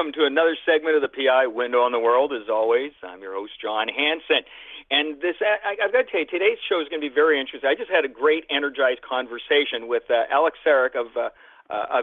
Welcome to another segment of the PI Window on the World. As always, I'm your host, Jon Hansen. And this, I, I've got to tell you, today's show is going to be very interesting. I just had a great, energized conversation with uh, Alex Saric of uh, uh,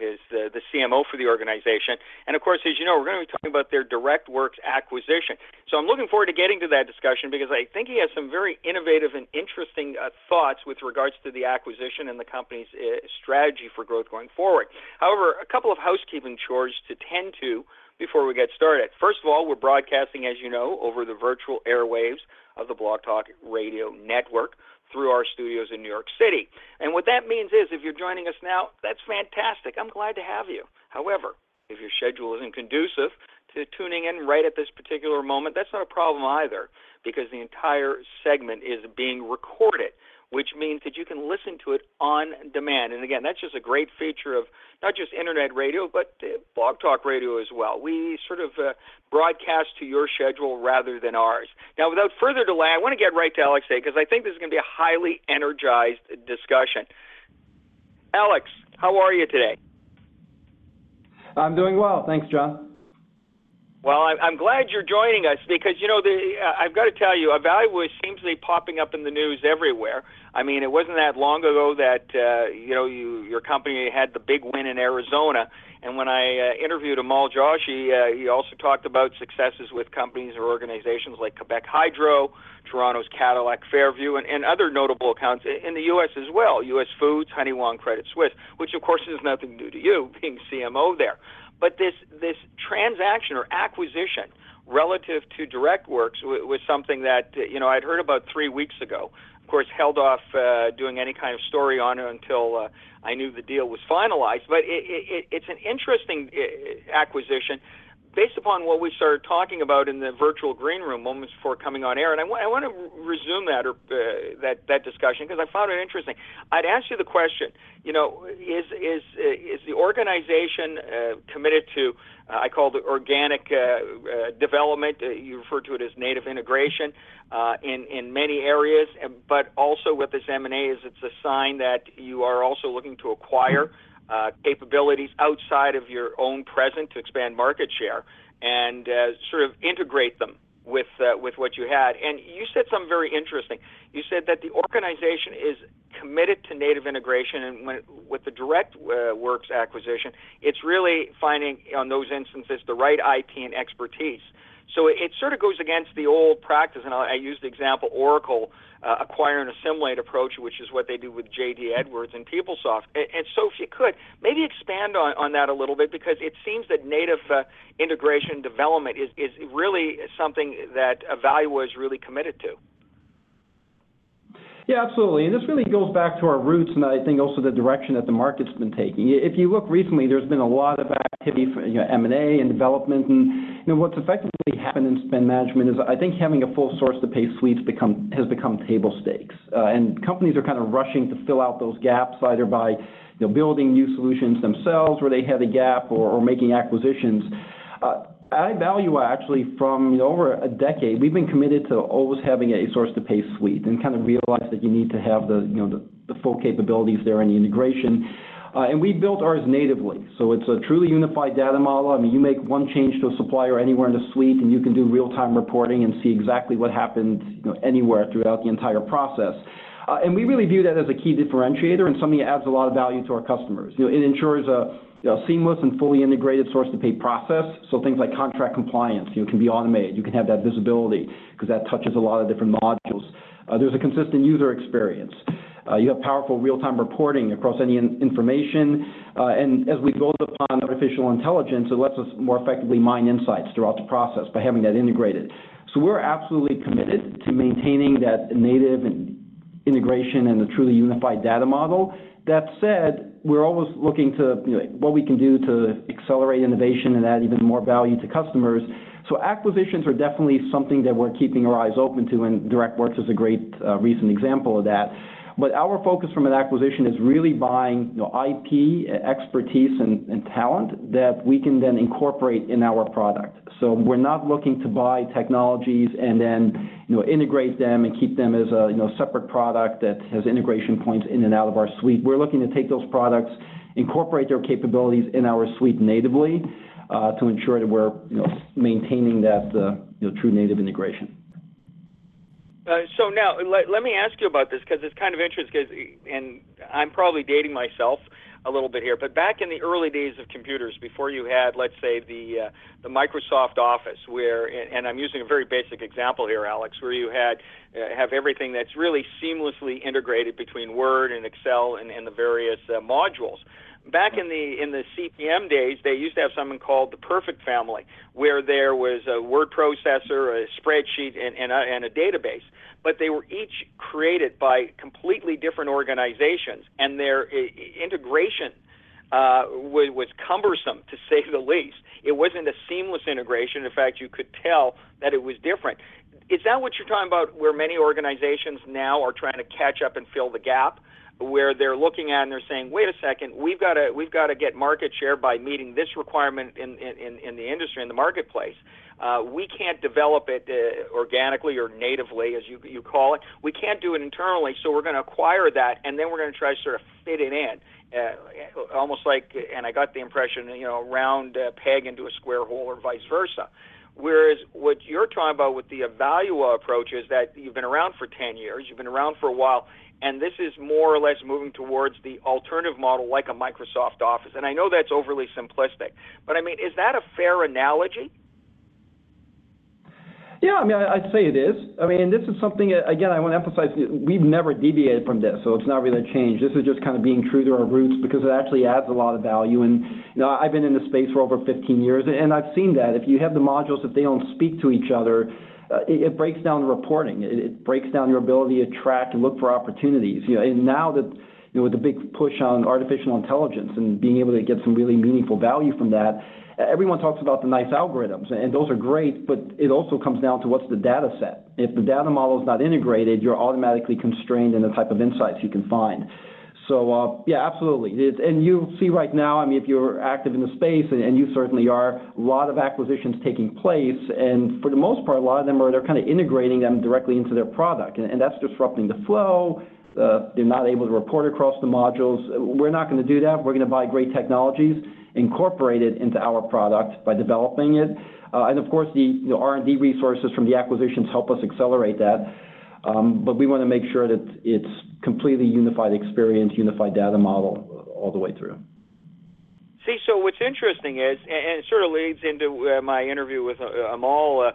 is the, the CMO for the organization. And of course, as you know, we're going to be talking about their DirectWorks acquisition. So I'm looking forward to getting to that discussion because I think he has some very innovative and interesting uh, thoughts with regards to the acquisition and the company's uh, strategy for growth going forward. However, a couple of housekeeping chores to tend to before we get started. First of all, we're broadcasting, as you know, over the virtual airwaves of the Blog Talk Radio Network through our studios in New York City. And what that means is if you're joining us now, that's fantastic. I'm glad to have you. However, if your schedule isn't conducive to tuning in right at this particular moment, that's not a problem either because the entire segment is being recorded which means that you can listen to it on demand. And again, that's just a great feature of not just internet radio, but uh, blog talk radio as well. We sort of uh, broadcast to your schedule rather than ours. Now, without further delay, I want to get right to Alex A because I think this is going to be a highly energized discussion. Alex, how are you today? I'm doing well. Thanks, John. Well, I'm glad you're joining us because you know the uh, I've got to tell you, Ivalua seems to be popping up in the news everywhere. I mean, it wasn't that long ago that uh, you know you, your company had the big win in Arizona, and when I uh, interviewed Amol Joshi, uh, he also talked about successes with companies or organizations like Quebec Hydro, Toronto's Cadillac Fairview, and, and other notable accounts in the U.S. as well, U.S. Foods, Honeywell, Credit Suisse, which of course is nothing new to you, being CMO there. But this this transaction or acquisition relative to DirectWorks w- was something that you know I'd heard about three weeks ago. Of course, held off uh, doing any kind of story on it until uh, I knew the deal was finalized. But it, it, it's an interesting uh, acquisition based upon what we started talking about in the virtual green room moments before coming on air, and I, w- I want to resume that or uh, that that discussion because I found it interesting. I'd ask you the question: you know, is is uh, is the organization uh, committed to? Uh, I call it organic uh, uh, development. you refer to it as native integration in in many areas, but also with this M and A is it's a sign that you are also looking to acquire uh, capabilities outside of your own present to expand market share and uh, sort of integrate them with uh, with what you had. And you said something very interesting. You said that the organization is committed to native integration, and with the DirectWorks uh, acquisition, it's really finding on those instances the right IT and expertise. So it, it sort of goes against the old practice, and I, I used the example Oracle uh, acquire and assimilate approach, which is what they do with JD Edwards and PeopleSoft. And, and so, if you could, maybe expand on, on that a little bit because it seems that native uh, integration development is, is really something that Ivalua is really committed to. Yeah, absolutely. And this really goes back to our roots and I think also the direction that the market's been taking. If you look recently, there's been a lot of activity for you know, M&A and development. And you know, what's effectively happened in spend management is I think having a full source to pay suites become, has become table stakes. Uh, and companies are kind of rushing to fill out those gaps either by you know, building new solutions themselves where they had a gap or, or making acquisitions. Uh, value actually from over a decade, we've been committed to always having a source to pay suite and kind of realize that you need to have the, you know, the, the full capabilities there and the integration. Uh, and we built ours natively. So it's a truly unified data model. I mean, you make one change to a supplier anywhere in the suite and you can do real-time reporting and see exactly what happened you know, anywhere throughout the entire process. Uh, and we really view that as a key differentiator and something that adds a lot of value to our customers. You know, it ensures a you know, seamless and fully integrated source-to-pay process. So things like contract compliance, you know, can be automated. You can have that visibility because that touches a lot of different modules. Uh, there's a consistent user experience. Uh, you have powerful real-time reporting across any information. Uh, and as we build upon artificial intelligence, it lets us more effectively mine insights throughout the process by having that integrated. So we're absolutely committed to maintaining that native integration and a truly unified data model. That said, we're always looking to, you know, what we can do to accelerate innovation and add even more value to customers. So acquisitions are definitely something that we're keeping our eyes open to, and DirectWorks is a great uh, recent example of that. But our focus from an acquisition is really buying, you know, IP, uh, expertise, and talent that we can then incorporate in our product. So we're not looking to buy technologies and then, you know, integrate them and keep them as a, you know, separate product that has integration points in and out of our suite. We're looking to take those products, incorporate their capabilities in our suite natively, uh, to ensure that we're, you know, maintaining that, uh, you know, true native integration. So now let me ask you about this because it's kind of interesting, and I'm probably dating myself a little bit here, but back in the early days of computers, before you had, let's say, the uh, the Microsoft Office, where... And I'm using a very basic example here, Alex, where you had uh, have everything that's really seamlessly integrated between Word and Excel and the various modules. Back in the CP/M days, they used to have something called the Perfect Family, where there was a word processor, a spreadsheet, and and a database. But they were each created by completely different organizations, and their integration uh, was was cumbersome, to say the least. It wasn't a seamless integration. In fact, you could tell that it was different. Is that what you're talking about, where many organizations now are trying to catch up and fill the gap, where they're looking at and they're saying, "Wait a second, we've got to, we've got to get market share by meeting this requirement in in, in the industry, in the marketplace. Uh, We can't develop it uh, organically or natively, as you you call it. We can't do it internally, so we're gonna acquire that, and then we're gonna try to sort of fit it in." uh, Almost like, and I got the impression, you know, round peg into a square hole or vice versa. Whereas what you're talking about with the Ivalua approach is that you've been around for 10 years, you've been around for a while, and this is more or less moving towards the alternative model, like a Microsoft Office. And I know that's overly simplistic, but, I mean, is that a fair analogy? Yeah, I mean, I'd say it is. I mean, this is something, uh, again, I want to emphasize, we've never deviated from this, so it's not really a change. This is just kind of being true to our roots because it actually adds a lot of value. And, you know, I've been in this space for over 15 years, and I've seen that. If you have the modules, if they don't speak to each other, Uh, it breaks down the reporting. It breaks down your ability to track and look for opportunities. You know, and now that, you know, with the big push on artificial intelligence and being able to get some really meaningful value from that, everyone talks about the nice algorithms, and those are great, but it also comes down to what's the data set. If the data model is not integrated, you're automatically constrained in the type of insights you can find. So, uh, yeah, absolutely. And you'll see right now, I mean, if you're active in the space, and you certainly are, a lot of acquisitions taking place, and for the most part, a lot of them are, they're kind of integrating them directly into their product, and that's disrupting the flow. Uh, they're not able to report across the modules. We're not gonna do that. We're gonna buy great technologies, incorporate it into our product by developing it. Uh, and of course, the R&D resources from the acquisitions help us accelerate that. Um, but we wanna make sure that it's completely unified experience, unified data model all the way through. See, so what's interesting is, and it sort of leads into uh, my interview with uh, Amol uh,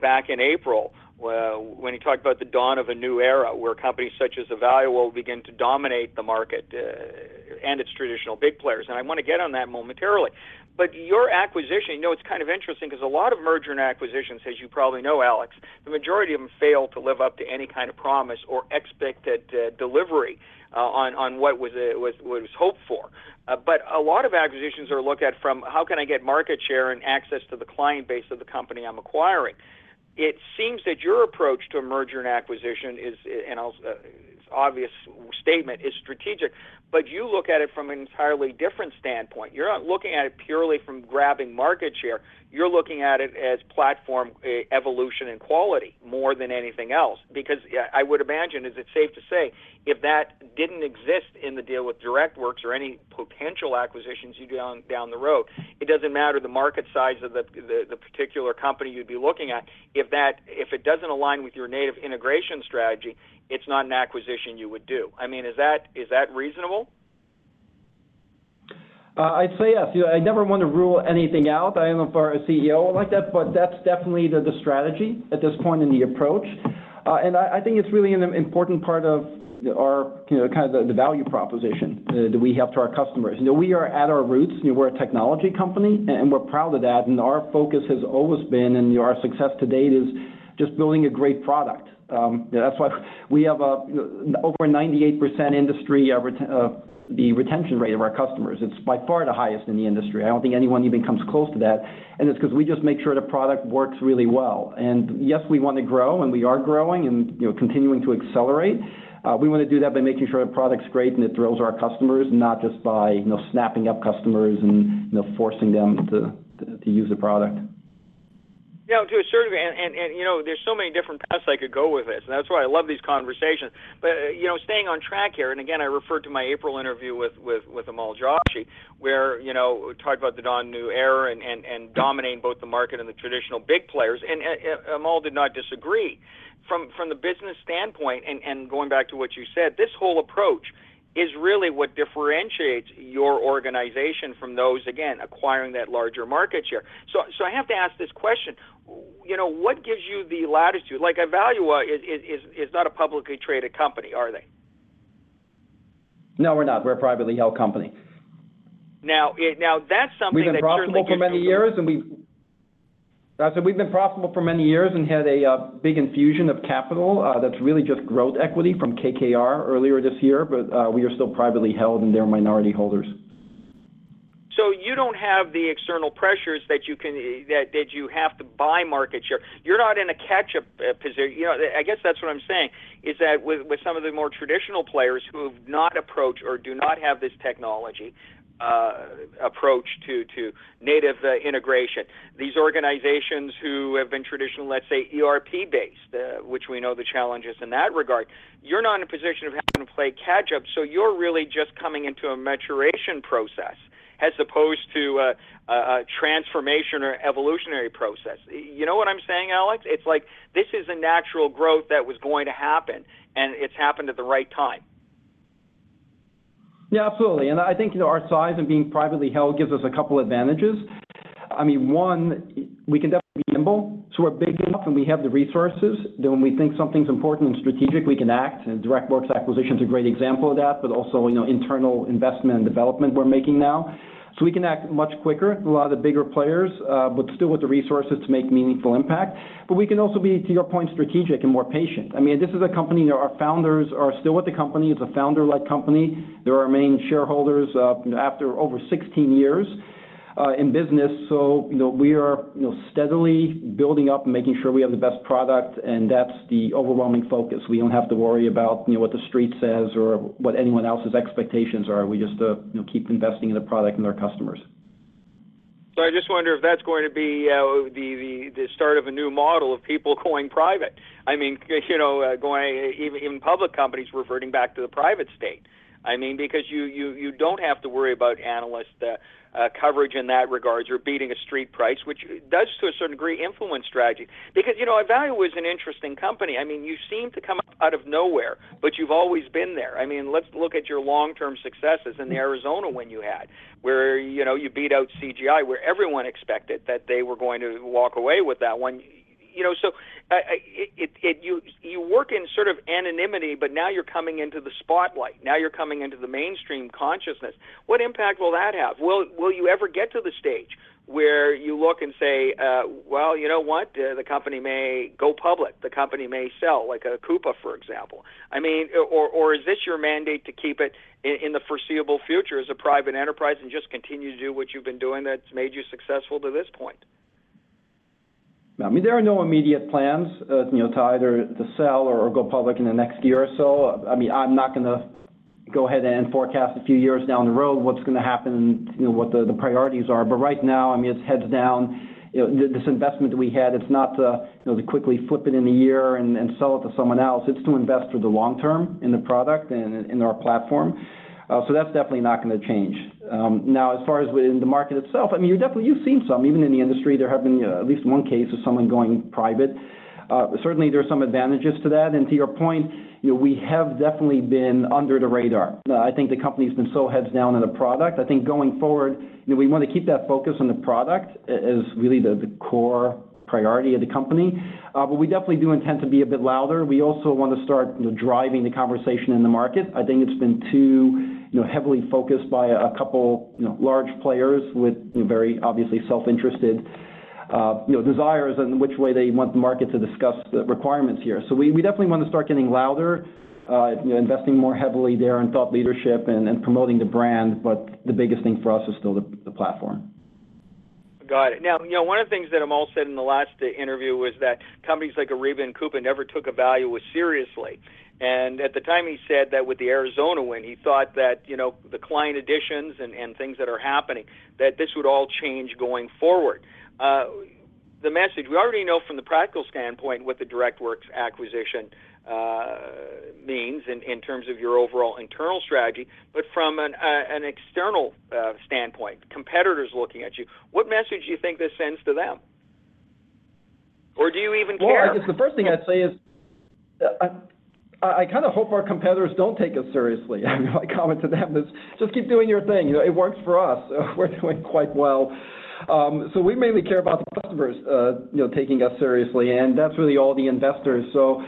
back in April, when he talked about the dawn of a new era, where companies such as Ivalua will begin to dominate the market, and its traditional big players. And I want to get on that momentarily. But your acquisition, you know, it's kind of interesting because a lot of merger and acquisitions, as you probably know, Alex, the majority of them fail to live up to any kind of promise or expected uh, delivery uh, on on what was uh, hoped for. But a lot of acquisitions are looked at from, how can I get market share and access to the client base of the company I'm acquiring? It seems that your approach to a merger and acquisition is, I'll, uh, it's obvious statement, is strategic, but you look at it from an entirely different standpoint. You're not looking at it purely from grabbing market share. You're looking at it as platform uh, evolution and quality more than anything else. Because, I would imagine, is it safe to say, if that didn't exist in the deal with DirectWorks or any potential acquisitions you do down the road, it doesn't matter the market size of the the particular company you'd be looking at, if that if it doesn't align with your native integration strategy, it's not an acquisition you would do. I mean, is that is that reasonable? Uh, I'd say yes. You know, I never want to rule anything out. I know am a CEO like that, but that's definitely the strategy at this point in the approach. Uh, and I think it's really an important part of our, you know, kind of the value proposition uh, that we have to our customers. You know, we are at our roots, you know, we're a technology company, and we're proud of that, and our focus has always been, and our success to date is just building a great product. Um, that's why we have over 98% industry retention rate of our customers. It's by far the highest in the industry. I don't think anyone even comes close to that, and it's 'cause we just make sure the product works really well. And yes, we wanna grow, and we are growing and, you know, continuing to accelerate. Uh, we wanna do that by making sure the product's great and it thrills our customers, not just by, you know, snapping up customers and, you know, forcing them to use the product. Yeah, to a certain degree. And, and, and you know, there's so many different paths I could go with this, and that's why I love these conversations. But uh, you know, staying on track here, and again, I referred to my April interview with with with Amol Joshi, where, you know, talked about the dawn new era and and and dominating both the market and the traditional big players. And Amol did not disagree. From from the business standpoint, and and going back to what you said, this whole approach is really what differentiates your organization from those, again, acquiring that larger market share. So, so I have to ask this question. You know, what gives you the latitude? Like, Ivalua is is is not a publicly traded company, are they? No, we're not. We're a privately held company. Now, now that's something that certainly Uh, gives you. We've been profitable for many years and had a uh, big infusion of capital uh, that's really just growth equity from KKR earlier this year, but we are still privately held, and they're minority holders. So you don't have the external pressures that you have to buy market share. You're not in a catch-up position. You know, I guess that's what I'm saying, is that with some of the more traditional players who have not approached or do not have this technology Uh, approach to to native uh, integration, these organizations who have been traditional, let's say, ERP-based, uh, which we know the challenges in that regard, you're not in a position of having to play catch-up, so you're really just coming into a maturation process as opposed to a transformation or evolutionary process. You know what I'm saying, Alex? It's like this is a natural growth that was going to happen, and it's happened at the right time. Yeah, absolutely. And I think, you know, our size and being privately held gives us a couple advantages. I mean, one, we can definitely be nimble, so we're big enough, and we have the resources that when we think something's important and strategic, we can act. And DirectWorks acquisition is a great example of that, but also, you know, internal investment and development we're making now. So we can act much quicker than a lot of the bigger players, uh, but still with the resources to make meaningful impact. But we can also be, to your point, strategic and more patient. I mean, this is a company, our founders are still with the company. It's a founder-led company. They're our main shareholders, uh, after over 16 years Uh, in business. So, you know, we are, you know, steadily building up and making sure we have the best product, and that's the overwhelming focus. We don't have to worry about, you know, what the street says or what anyone else's expectations are. We just, uh, you know, keep investing in the product and our customers. So I just wonder if that's going to be uh, the start of a new model of people going private. I mean, you know, going even public companies reverting back to the private state. I mean, because you don't have to worry about analyst Uh, coverage in that regards You're beating a street price, which does, to a certain degree, influence strategy. Because, you know, Ivalua is an interesting company. I mean, you seem to come out of nowhere, but you've always been there. I mean, let's look at your long-term successes in the Arizona win you had, where, you know, you beat out CGI, where everyone expected that they were going to walk away with that one. You know, so uh, uh, you you work in sort of anonymity, but now you're coming into the spotlight. Now you're coming into the mainstream consciousness. What impact will that have? Will will you ever get to the stage where you look and say, uh, "Well, you know what? Uh, the company may go public. The company may sell," like a Coupa, for example. I mean, or or is this your mandate to keep it in, in the foreseeable future as a private enterprise and just continue to do what you've been doing that's made you successful to this point? I mean, there are no immediate plans, uh, you know, to either to sell or go public in the next year or so. I mean, I'm not gonna go ahead and forecast a few years down the road what's gonna happen and, you know, what the priorities are. But right now, I mean, it's heads down. You know, this investment that we had, it's not to, you know, to quickly flip it in a year and sell it to someone else. It's to invest for the long term in the product and in our platform. Uh, so that's definitely not gonna change. Um, now, as far as within the market itself, I mean, you definitely you've seen some, even in the industry, there have been uh, at least one case of someone going private. Uh, certainly there are some advantages to that. And to your point, you know, we have definitely been under the radar. I think the company's been so heads down on the product. I think going forward, you know, we wanna keep that focus on the product as really the core priority of the company. But we definitely do intend to be a bit louder. We also want to start, you know, driving the conversation in the market. I think it's been too, you know, heavily focused by a couple, you know, large players with very obviously self-interested uh, you know, desires and which way they want the market to discuss the requirements here. So we, definitely want to start getting louder, uh, you know, investing more heavily there in thought leadership and, promoting the brand. But the biggest thing for us is still the, platform. Got it. Now, you know, one of the things that Amol said in the last interview was that companies like Ariba and Coupa never took Ivalua seriously. And at the time, he said that with the Arizona win, he thought that you know the client additions and, and things that are happening, that this would all change going forward. Uh, the message we already know from the practical standpoint what the DirectWorks acquisition uh, means in, in terms of your overall internal strategy, but from an, uh, an external uh, standpoint, competitors looking at you, what message do you think this sends to them? Or do you even well, care? Well, I guess the first thing I'd say is, uh, I, I kind of hope our competitors don't take us seriously. I mean, my comment to them is just keep doing your thing. You know, it works for us. we're doing quite well. Um, so we mainly care about the customers, uh, you know, taking us seriously, and that's really all the investors. So,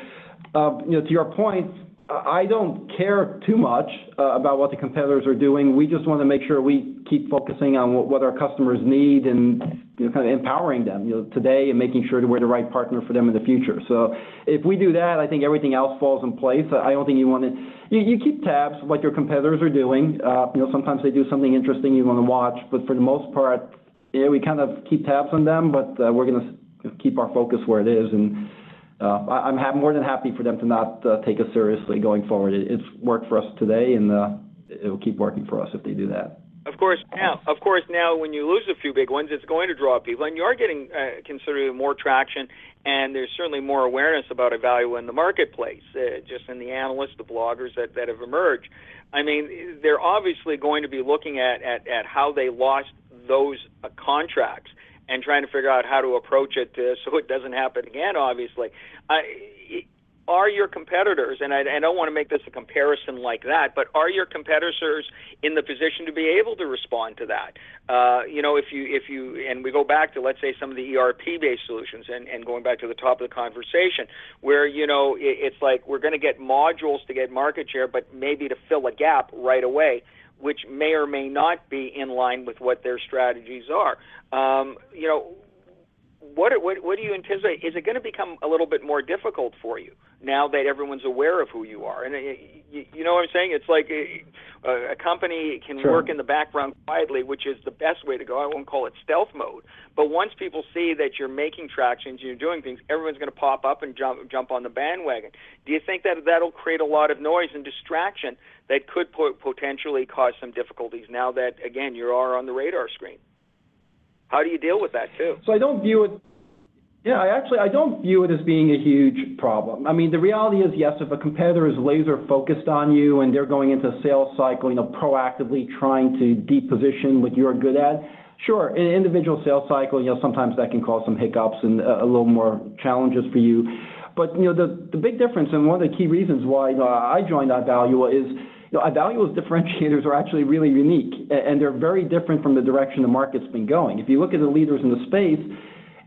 uh, you know, to your point, I don't care too much uh, about what the competitors are doing. We just want to make sure we keep focusing on what, our customers need and you know, kind of empowering them, you know, today and making sure that we're the right partner for them in the future. So if we do that, I think everything else falls in place. I don't think you want to. You, keep tabs what your competitors are doing. Uh, you know, sometimes they do something interesting you want to watch, but for the most part, yeah, we kind of keep tabs on them. But uh, we're going to keep our focus where it is and I'm more than happy for them to not uh, take us seriously going forward. It's worked for us today, and uh, it'll keep working for us if they do that. Of course, now, of course, now when you lose a few big ones, it's going to draw people, and you are getting uh, considerably more traction, and there's certainly more awareness about Ivalua in the marketplace, uh, just in the analysts, the bloggers that, that have emerged. I mean, they're obviously going to be looking at, at, at how they lost those uh, contracts and trying to figure out how to approach it to, so it doesn't happen again. Obviously, are your competitors, and I, I, don't want to make this a comparison like that, but are your competitors in the position to be able to respond to that? Uh, you know, if you if you and we go back to let's say some of the ERP-based solutions, and, and going back to the top of the conversation, where you know it, it's like we're going to get modules to get market share, but maybe to fill a gap right away which may or may not be in line with what their strategies are. Um, you know, what, what, what do you anticipate? Is it going to become a little bit more difficult for you now that everyone's aware of who you are? And uh, you, know what I'm saying? It's like a, uh, a company can sure. work in the background quietly, which is the best way to go. I won't call it stealth mode, but once people see that you're making tractions, you're doing things, everyone's going to pop up and jump jump on the bandwagon. Do you think that that'll create a lot of noise and distraction that could potentially cause some difficulties now that again you are on the radar screen? How do you deal with that too? So I don't view it. Yeah, I actually I don't view it as being a huge problem. I mean, the reality is, yes, if a competitor is laser focused on you and they're going into a sales cycle, you know, proactively trying to deposition what you're good at, sure, in an individual sales cycle, you know, sometimes that can cause some hiccups and a, little more challenges for you. But you know, the the big difference and one of the key reasons why you know, I joined Ivalua is you know, Ivalua's differentiators are actually really unique, and they're very different from the direction the market's been going. If you look at the leaders in the space,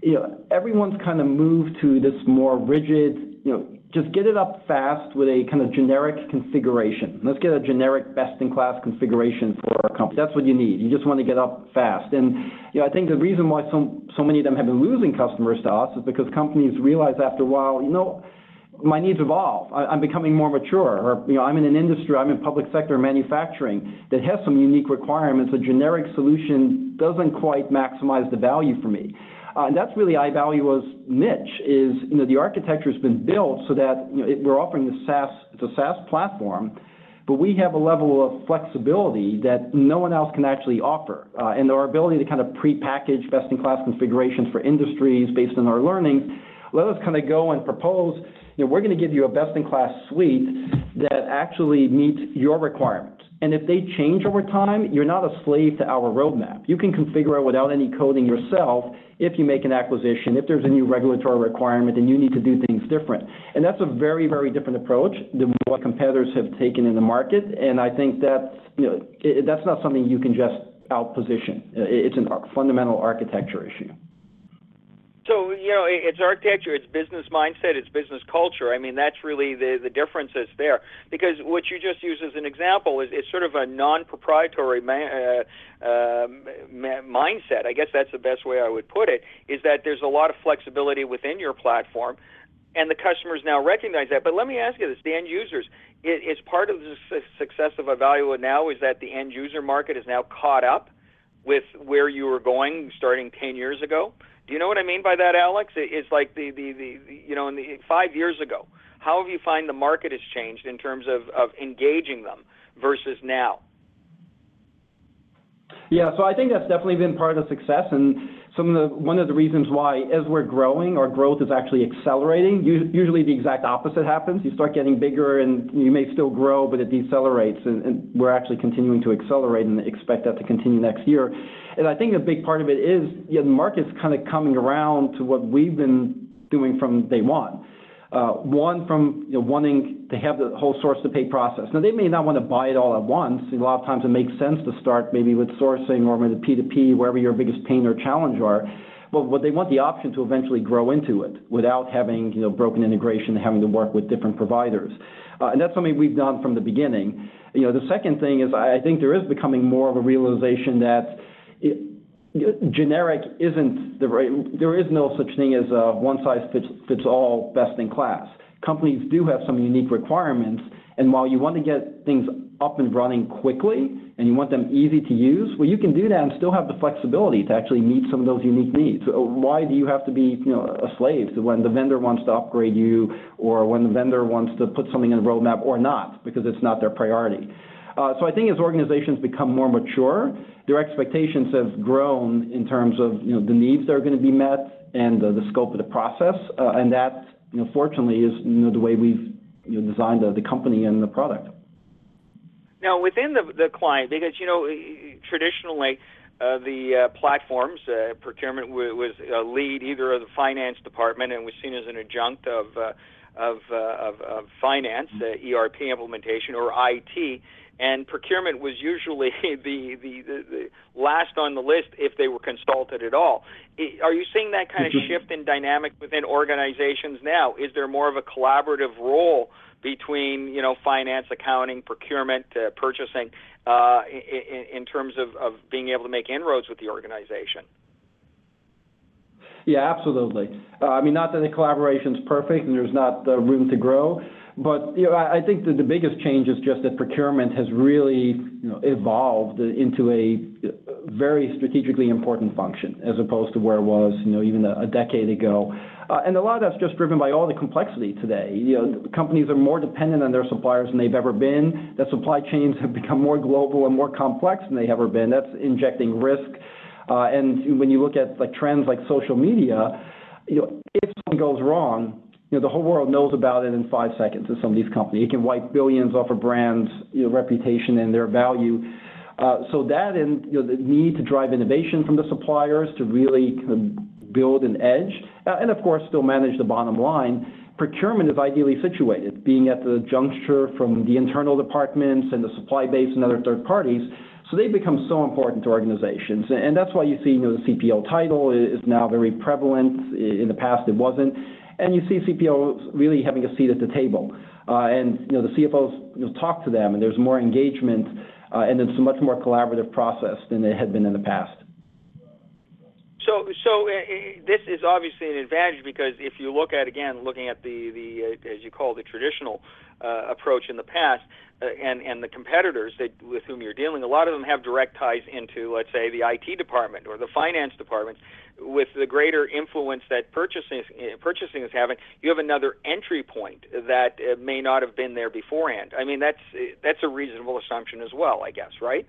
you know, everyone's kind of moved to this more rigid, you know, just get it up fast with a kind of generic configuration. Let's get a generic best-in-class configuration for our company. That's what you need. You just want to get up fast. And you know, I think the reason why so so many of them have been losing customers to us is because companies realize after a while, you know, my needs evolve. I, am becoming more mature, or you know, I'm in an industry, I'm in public sector manufacturing that has some unique requirements. A generic solution doesn't quite maximize the value for me. Uh, and that's really Ivalua's niche is, you know, the architecture has been built so that, you know, we're offering the SaaS, it's a SaaS platform, but we have a level of flexibility that no one else can actually offer. Uh, and our ability to kind of pre-package best-in-class configurations for industries based on our learnings, let us kind of go and propose you know, we're going to give you a best-in-class suite that actually meets your requirements. And if they change over time, you're not a slave to our roadmap. You can configure it without any coding yourself if you make an acquisition, if there's a new regulatory requirement and you need to do things different. And that's a very, very different approach than what competitors have taken in the market. And I think that, you know, it, that's not something you can just outposition. It's a fundamental architecture issue. So you know, it's architecture, it's business mindset, it's business culture. I mean, that's really the the difference that's there. Because what you just used as an example is it's sort of a non-proprietary uh, uh, mindset. I guess that's the best way I would put it. Is that there's a lot of flexibility within your platform, and the customers now recognize that. But let me ask you this: the end users, it, it's part of the success of Ivalua now is that the end user market is now caught up with where you were going starting 10 years ago. Do you know what I mean by that, Alex? It's like the, the, the, the you know, in the five years ago, how have you find the market has changed in terms of, of engaging them versus now? Yeah, so I think that's definitely been part of the success, and some of the one of the reasons why, as we're growing, our growth is actually accelerating. Usually, the exact opposite happens. You start getting bigger, and you may still grow, but it decelerates, and, we're actually continuing to accelerate, and expect that to continue next year. And I think a big part of it is yeah, the market's kind of coming around to what we've been doing from day one. Uh, one from you know, wanting to have the whole source to pay process. Now they may not want to buy it all at once. A lot of times it makes sense to start maybe with sourcing or with P2P, wherever your biggest pain or challenge are. But what they want the option to eventually grow into it without having you know broken integration, and having to work with different providers. Uh, and that's something we've done from the beginning. You know, the second thing is I think there is becoming more of a realization that generic isn't the right. There is no such thing as a one fits all best in class. Companies do have some unique requirements, and while you want to get things up and running quickly and you want them easy to use, well, you can do that and still have the flexibility to actually meet some of those unique needs. Why do you have to be, you know, a slave to when the vendor wants to upgrade you or when the vendor wants to put something in the roadmap or not because it's not their priority? Uh, so I think as organizations become more mature, their expectations have grown in terms of you know the needs that are going to be met and the scope of the process, uh, and that you know fortunately is you know the way we've you know, designed the, company and the product. Now within the client, because you know traditionally. Uh, the platforms procurement was a lead either of the finance department and was seen as an adjunct of of, of, of finance, ERP implementation, or IT, and procurement was usually the, the, the, the, last on the list if they were consulted at all. Are you seeing that kind of mm-hmm. shift in dynamic within organizations now? Is there more of a collaborative role between you know finance, accounting, procurement, uh, purchasing uh, in, in, terms of, of being able to make inroads with the organization? Yeah, absolutely. Uh, I mean, not that the collaboration is perfect and there's not uh, room to grow, but you know, I think that the biggest change is just that procurement has really you know, evolved into a very strategically important function as opposed to where it was you know, even a, a decade ago. Uh, and a lot of that's just driven by all the complexity today. You know, companies are more dependent on their suppliers than they've ever been. That supply chains have become more global and more complex than they've ever been. That's injecting risk. Uh, and when you look at like trends like social media, you know, if something goes wrong, you know, the whole world knows about it in five seconds at some of these companies. It can wipe billions off a brand's you know, reputation and their value. Uh, so that and you know, the need to drive innovation from the suppliers to really kind of build an edge, uh, and of course still manage the bottom line. Procurement is ideally situated, being at the juncture from the internal departments and the supply base and other third parties. So they become so important to organizations, and that's why you see you know, the CPO title is now very prevalent. In the past, it wasn't and you see CPOs really having a seat at the table. Uh, and you know the CFOs you know, talk to them, and there's more engagement, uh, and it's a much more collaborative process than it had been in the past. So, so uh, this is obviously an advantage because if you look at again, looking at the the uh, as you call the traditional uh, approach in the past, uh, and and the competitors that with whom you're dealing, a lot of them have direct ties into, let's say, the IT department or the finance department. With the greater influence that purchasing uh, purchasing is having, you have another entry point that uh, may not have been there beforehand. I mean, that's that's a reasonable assumption as well, I guess, right?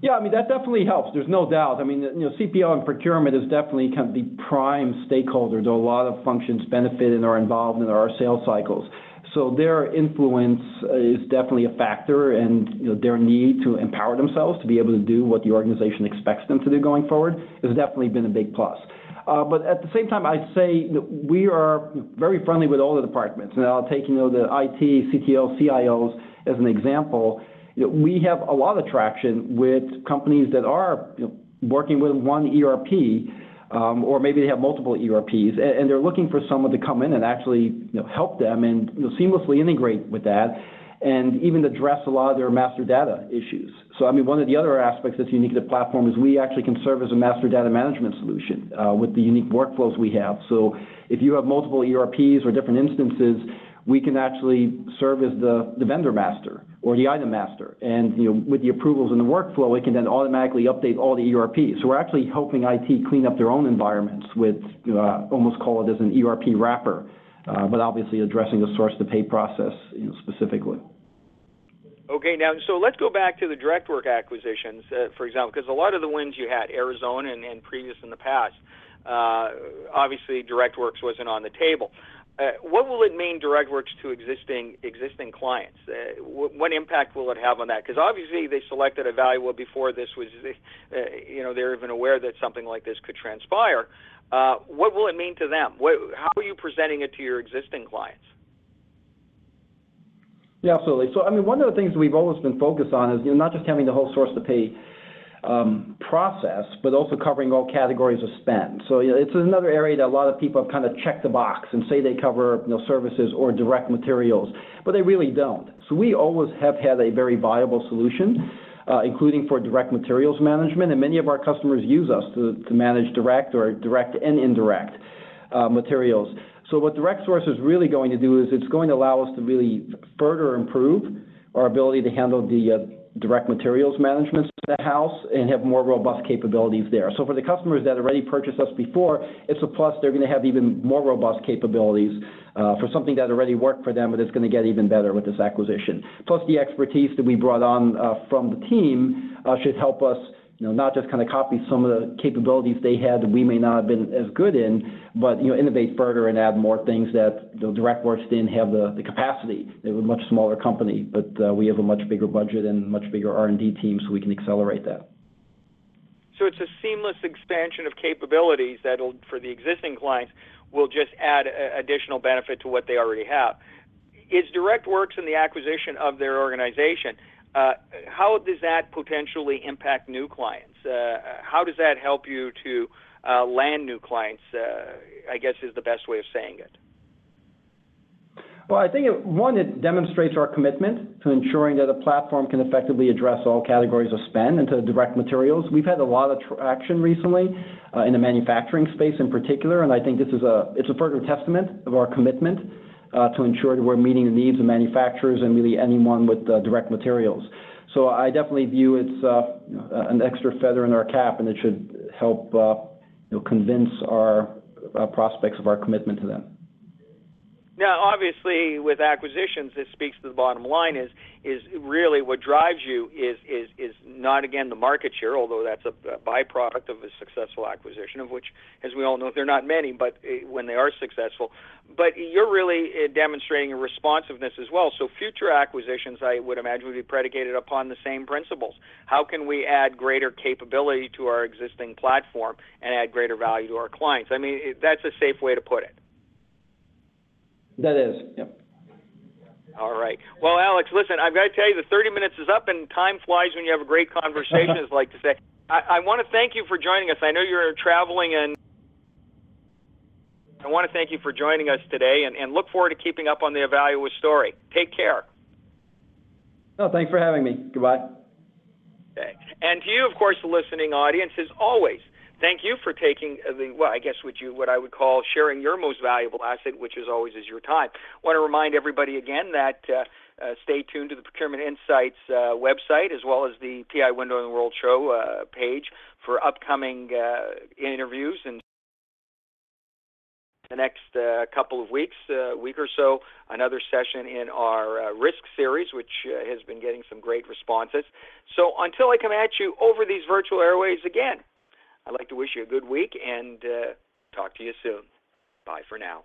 Yeah, I mean, that definitely helps. There's no doubt. I mean, you know, CPO and procurement is definitely kind of the prime stakeholder, though a lot of functions benefit and are involved in our sales cycles. So their influence is definitely a factor, and you know, their need to empower themselves to be able to do what the organization expects them to do going forward has definitely been a big plus. Uh, but at the same time, I'd say we are very friendly with all the departments. And I'll take, you know, the IT, CTO, CIOs as an example we have a lot of traction with companies that are you know, working with one ERP um, or maybe they have multiple ERPs, and, and, they're looking for someone to come in and actually you know, help them and you know, seamlessly integrate with that, and even address a lot of their master data issues. So, I mean, one of the other aspects that's unique to the platform is we actually can serve as a master data management solution uh, with the unique workflows we have. So, if you have multiple ERPs or different instances, we can actually serve as the, the vendor master or the item master. And you know, with the approvals in the workflow, it can then automatically update all the ERPs. So we're actually helping IT clean up their own environments with uh, almost call it as an ERP wrapper, uh, but obviously addressing the source to pay process you know, specifically. Okay, now so let's go back to the direct work acquisitions, uh, for example, because a lot of the wins you had, Arizona and, previous in the past, obviously DirectWorks wasn't on the table. Uh, what will it mean DirectWorks to existing existing clients? Uh, w- what impact will it have on that? Because obviously they selected Ivalua before this was, uh, you know, they're even aware that something like this could transpire. Uh, what will it mean to them? What, how are you presenting it to your existing clients? Yeah, absolutely. So, I mean, one of the things we've always been focused on is, you know, not just having the whole source to pay process, but also covering all categories of spend. So it's another area that a lot of people have kind of checked the box and say they cover you know, services or direct materials, but they really don't. So we always have had a very viable solution. Uh, including for direct materials management, and many of our customers use us to, to manage direct or direct and indirect uh, materials. So what Direct Source is really going to do is it's going to allow us to really further improve our ability to handle the uh, direct materials management to the house and have more robust capabilities there. So for the customers that already purchased us before, it's a plus. They're going to have even more robust capabilities uh, for something that already worked for them, but it's going to get even better with this acquisition. Plus the expertise that we brought on uh, from the team uh, should help us you know, not just kind of copy some of the capabilities they had that we may not have been as good in, but, you know, innovate further and add more things that the DirectWorks didn't have the, the capacity. They were a much smaller company, but uh, we have a much bigger budget and much bigger R&D team, so we can accelerate that. So it's a seamless expansion of capabilities that'll, for the existing clients, will just add a, additional benefit to what they already have. Is DirectWorks in the acquisition of their organization uh, how does that potentially impact new clients? Uh, how does that help you to uh, land new clients? Uh, I guess is the best way of saying it. Well, I think one, it demonstrates our commitment to ensuring that a platform can effectively address all categories of spend into direct materials. We've had a lot of traction recently uh, in the manufacturing space in particular, and I think this is a it's a further testament of our commitment uh, to ensure that we're meeting the needs of manufacturers and really anyone with uh, direct materials. So I definitely view it's uh, an extra feather in our cap, and it should help you know, convince our prospects of our commitment to them. Now, obviously, with acquisitions, this speaks to the bottom line is is really what drives you is is is not again the market share, although that's a, a byproduct of a successful acquisition, of which, as we all know, there are not many, but uh, when they are successful, but you're really uh, demonstrating a responsiveness as well. So future acquisitions, I would imagine, would be predicated upon the same principles. How can we add greater capability to our existing platform and add greater value to our clients? I mean, that's a safe way to put it. That is, yep. All right. Well, Alex, listen, I've got to tell you, the 30 minutes is up, and time flies when you have a great conversation, as I like to say. I, I want to thank you for joining us. I know you're traveling, and I want to thank you for joining us today, and, and look forward to keeping up on the Ivalua story. Take care. No, thanks for having me. Goodbye. Okay. And to you, of course, the listening audience, as always, thank you for taking the well, I guess what you what I would call sharing your most valuable asset, which is always is your time. I want to remind everybody again that. Uh, uh, stay tuned to the Procurement Insights uh, website as well as the PI Window in the World show uh, page for upcoming uh, interviews and the next uh, couple of weeks, uh, week or so, another session in our uh, risk series, which uh, has been getting some great responses. So until I come at you over these virtual airways again, I'd like to wish you a good week and uh, talk to you soon. Bye for now.